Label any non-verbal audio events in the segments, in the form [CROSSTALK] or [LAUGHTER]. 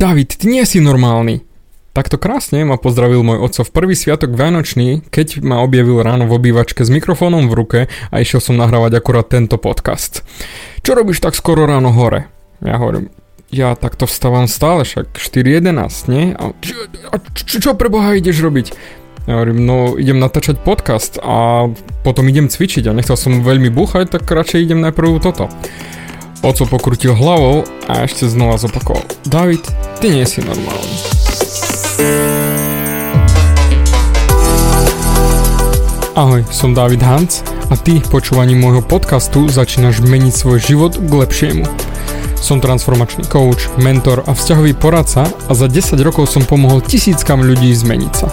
David, ty nie si normálny. Takto krásne ma pozdravil môj otco v prvý sviatok Vianočný, keď ma objavil ráno v obývačke s mikrofónom v ruke a išiel som nahrávať akurát tento podcast. Čo robíš tak skoro ráno hore? Ja hovorím, ja takto vstávam stále, však 4.11, nie? A, čo, a čo, čo pre Boha ideš robiť? Ja hovorím, no idem natáčať podcast a potom idem cvičiť a nechcel som veľmi búchať, tak radšej idem najprv toto. Oco pokrutil hlavou a ešte znova zopakoval. David, ty nie si normálny. Ahoj, som David Hans a ty počúvaním môjho podcastu začínaš meniť svoj život k lepšiemu. Som transformačný coach, mentor a vzťahový poradca a za 10 rokov som pomohol tisíckam ľudí zmeniť sa.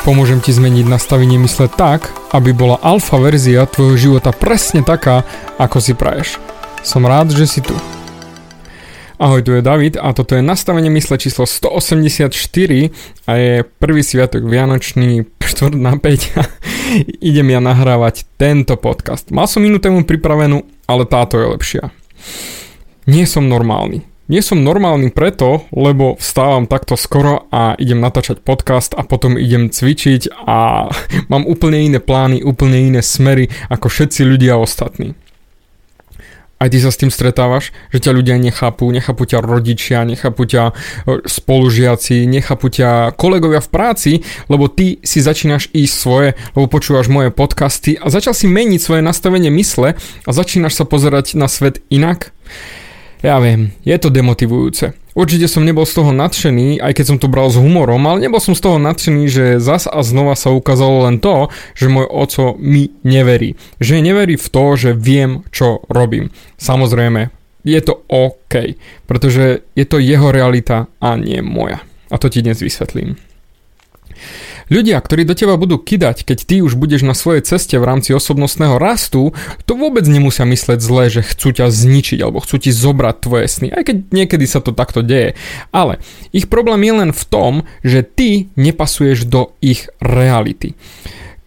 Pomôžem ti zmeniť nastavenie mysle tak, aby bola alfa verzia tvojho života presne taká, ako si praješ. Som rád, že si tu. Ahoj, tu je David a toto je nastavenie mysle číslo 184 a je prvý sviatok Vianočný, [LAUGHS] 4 na 5 a [LAUGHS] idem ja nahrávať tento podcast. Mal som inú tému pripravenú, ale táto je lepšia. Nie som normálny. Nie som normálny preto, lebo vstávam takto skoro a idem natáčať podcast a potom idem cvičiť a [LAUGHS] mám úplne iné plány, úplne iné smery ako všetci ľudia ostatní. Aj ty sa s tým stretávaš, že ťa ľudia nechápu, nechápu ťa rodičia, nechápu ťa e, spolužiaci, nechápu ťa kolegovia v práci, lebo ty si začínaš ísť svoje, lebo počúvaš moje podcasty a začal si meniť svoje nastavenie mysle a začínaš sa pozerať na svet inak. Ja viem, je to demotivujúce. Určite som nebol z toho nadšený, aj keď som to bral s humorom, ale nebol som z toho nadšený, že zas a znova sa ukázalo len to, že môj oco mi neverí. Že neverí v to, že viem, čo robím. Samozrejme, je to OK, pretože je to jeho realita a nie moja. A to ti dnes vysvetlím. Ľudia, ktorí do teba budú kidať, keď ty už budeš na svojej ceste v rámci osobnostného rastu, to vôbec nemusia mysleť zle, že chcú ťa zničiť alebo chcú ti zobrať tvoje sny, aj keď niekedy sa to takto deje. Ale ich problém je len v tom, že ty nepasuješ do ich reality.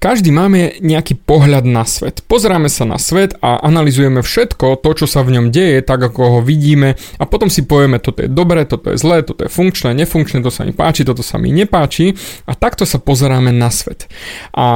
Každý máme nejaký pohľad na svet. Pozeráme sa na svet a analizujeme všetko, to, čo sa v ňom deje, tak ako ho vidíme a potom si povieme, toto je dobré, toto je zlé, toto je funkčné, nefunkčné, to sa mi páči, toto sa mi nepáči a takto sa pozeráme na svet. A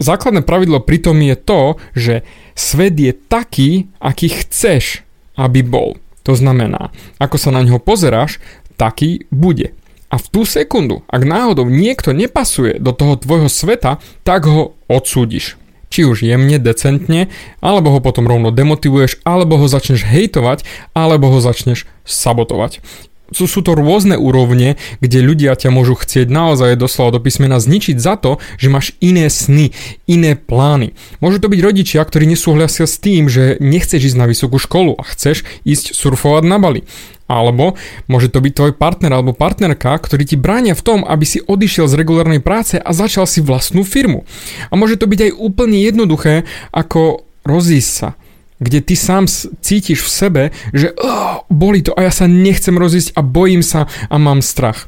základné pravidlo pri tom je to, že svet je taký, aký chceš, aby bol. To znamená, ako sa na ňo pozeráš, taký bude. A v tú sekundu, ak náhodou niekto nepasuje do toho tvojho sveta, tak ho odsúdiš. Či už jemne, decentne, alebo ho potom rovno demotivuješ, alebo ho začneš hejtovať, alebo ho začneš sabotovať sú, sú to rôzne úrovne, kde ľudia ťa môžu chcieť naozaj doslova do písmena zničiť za to, že máš iné sny, iné plány. Môžu to byť rodičia, ktorí nesúhlasia s tým, že nechceš ísť na vysokú školu a chceš ísť surfovať na Bali. Alebo môže to byť tvoj partner alebo partnerka, ktorí ti bránia v tom, aby si odišiel z regulárnej práce a začal si vlastnú firmu. A môže to byť aj úplne jednoduché, ako rozísť sa kde ty sám cítiš v sebe, že oh, boli to a ja sa nechcem rozísť a bojím sa a mám strach.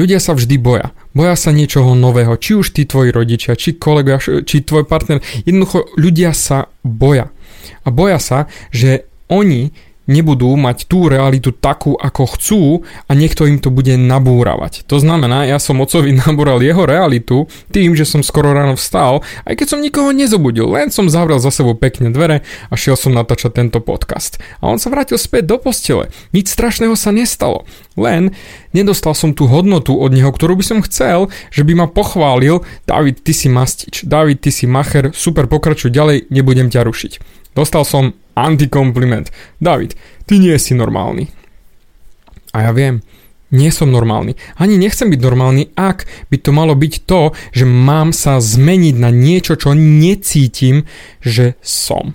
Ľudia sa vždy boja. Boja sa niečoho nového, či už tí tvoji rodičia, či kolega, či tvoj partner. Jednoducho ľudia sa boja. A boja sa, že oni nebudú mať tú realitu takú, ako chcú a niekto im to bude nabúravať. To znamená, ja som ocovi [LAUGHS] nabúral jeho realitu tým, že som skoro ráno vstal, aj keď som nikoho nezobudil, len som zavrel za sebou pekne dvere a šiel som natáčať tento podcast. A on sa vrátil späť do postele. Nič strašného sa nestalo. Len nedostal som tú hodnotu od neho, ktorú by som chcel, že by ma pochválil, David, ty si mastič, David, ty si macher, super, pokračuj ďalej, nebudem ťa rušiť. Dostal som antikompliment. David, ty nie si normálny. A ja viem, nie som normálny. Ani nechcem byť normálny, ak by to malo byť to, že mám sa zmeniť na niečo, čo necítim, že som.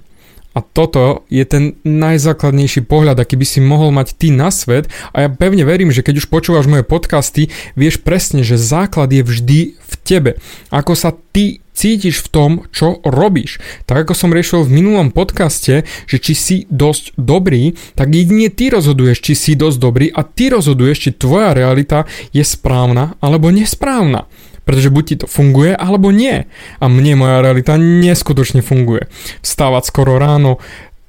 A toto je ten najzákladnejší pohľad, aký by si mohol mať ty na svet a ja pevne verím, že keď už počúvaš moje podcasty, vieš presne, že základ je vždy v tebe. Ako sa ty cítiš v tom, čo robíš. Tak ako som riešil v minulom podcaste, že či si dosť dobrý, tak jedine ty rozhoduješ, či si dosť dobrý a ty rozhoduješ, či tvoja realita je správna alebo nesprávna. Pretože buď ti to funguje, alebo nie. A mne moja realita neskutočne funguje. Vstávať skoro ráno,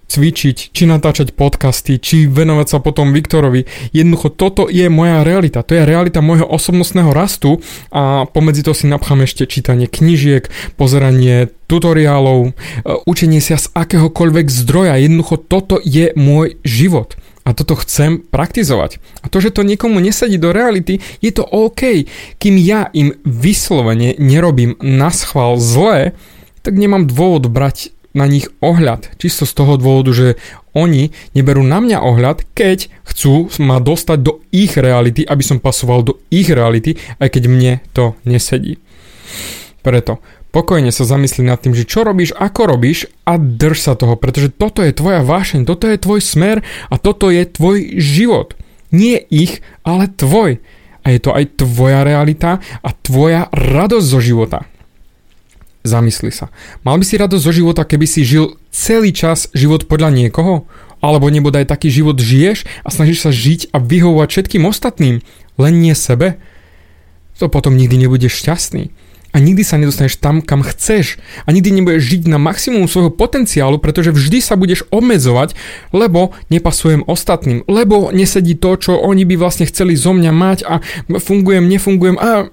cvičiť, či natáčať podcasty, či venovať sa potom Viktorovi. Jednoducho toto je moja realita. To je realita môjho osobnostného rastu a pomedzi to si napchám ešte čítanie knižiek, pozeranie tutoriálov, e, učenie sa z akéhokoľvek zdroja. Jednoducho toto je môj život. A toto chcem praktizovať. A to, že to niekomu nesadí do reality, je to OK. Kým ja im vyslovene nerobím na schvál zlé, tak nemám dôvod brať na nich ohľad. Čisto z toho dôvodu, že oni neberú na mňa ohľad, keď chcú ma dostať do ich reality, aby som pasoval do ich reality, aj keď mne to nesedí. Preto Pokojne sa zamyslí nad tým, že čo robíš, ako robíš a drž sa toho, pretože toto je tvoja vášeň, toto je tvoj smer a toto je tvoj život. Nie ich, ale tvoj. A je to aj tvoja realita a tvoja radosť zo života. Zamysli sa. Mal by si radosť zo života, keby si žil celý čas život podľa niekoho? Alebo nebodaj taký život žiješ a snažíš sa žiť a vyhovovať všetkým ostatným, len nie sebe? To potom nikdy nebudeš šťastný a nikdy sa nedostaneš tam, kam chceš a nikdy nebudeš žiť na maximum svojho potenciálu, pretože vždy sa budeš obmedzovať, lebo nepasujem ostatným, lebo nesedí to, čo oni by vlastne chceli zo mňa mať a fungujem, nefungujem a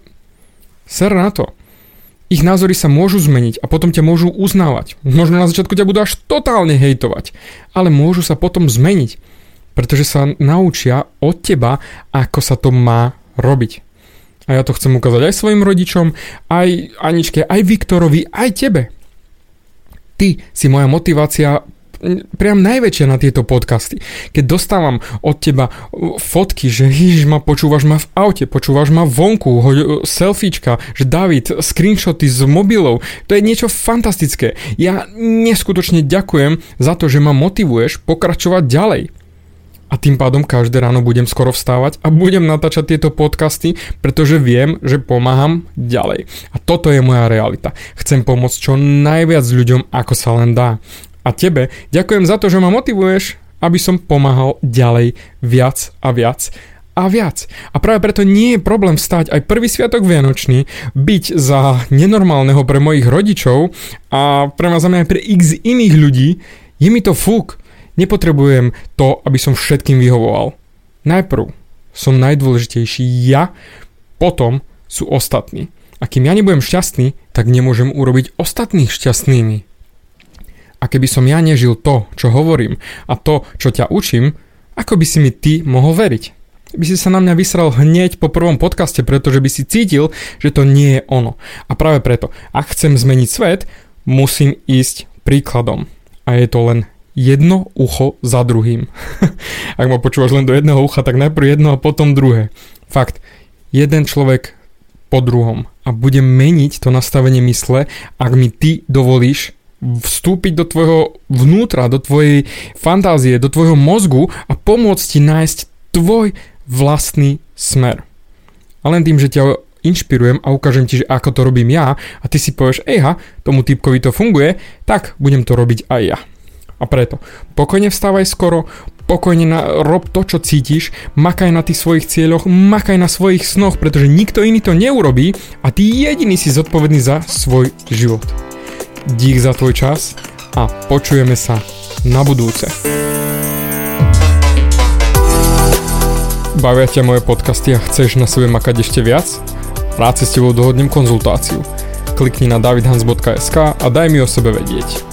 ser na to. Ich názory sa môžu zmeniť a potom ťa môžu uznávať. Možno na začiatku ťa budú až totálne hejtovať, ale môžu sa potom zmeniť, pretože sa naučia od teba, ako sa to má robiť. A ja to chcem ukázať aj svojim rodičom, aj Aničke, aj Viktorovi, aj tebe. Ty si moja motivácia priam najväčšia na tieto podcasty. Keď dostávam od teba fotky, že ježiš ma počúvaš ma v aute, počúvaš ma vonku, hoď, selfiečka, že David, screenshoty z mobilov, to je niečo fantastické. Ja neskutočne ďakujem za to, že ma motivuješ pokračovať ďalej a tým pádom každé ráno budem skoro vstávať a budem natáčať tieto podcasty, pretože viem, že pomáham ďalej. A toto je moja realita. Chcem pomôcť čo najviac ľuďom, ako sa len dá. A tebe ďakujem za to, že ma motivuješ, aby som pomáhal ďalej viac a viac a viac. A práve preto nie je problém stať aj prvý sviatok Vianočný, byť za nenormálneho pre mojich rodičov a pre ma mňa aj pre x iných ľudí, je mi to fúk. Nepotrebujem to, aby som všetkým vyhovoval. Najprv som najdôležitejší ja, potom sú ostatní. A kým ja nebudem šťastný, tak nemôžem urobiť ostatných šťastnými. A keby som ja nežil to, čo hovorím a to, čo ťa učím, ako by si mi ty mohol veriť? By si sa na mňa vysral hneď po prvom podcaste, pretože by si cítil, že to nie je ono. A práve preto, ak chcem zmeniť svet, musím ísť príkladom. A je to len jedno ucho za druhým. [LAUGHS] Ak ma počúvaš len do jedného ucha, tak najprv jedno a potom druhé. Fakt, jeden človek po druhom a budem meniť to nastavenie mysle, ak mi ty dovolíš vstúpiť do tvojho vnútra, do tvojej fantázie, do tvojho mozgu a pomôcť ti nájsť tvoj vlastný smer. A len tým, že ťa inšpirujem a ukážem ti, že ako to robím ja a ty si povieš, ejha, tomu typkovi to funguje, tak budem to robiť aj ja. A preto pokojne vstávaj skoro, pokojne na, rob to, čo cítiš, makaj na tých svojich cieľoch, makaj na svojich snoch, pretože nikto iný to neurobí a ty jediný si zodpovedný za svoj život. Dík za tvoj čas a počujeme sa na budúce. Bavia ťa moje podcasty a chceš na sebe makať ešte viac? Rád si s tebou dohodnem konzultáciu. Klikni na davidhans.sk a daj mi o sebe vedieť.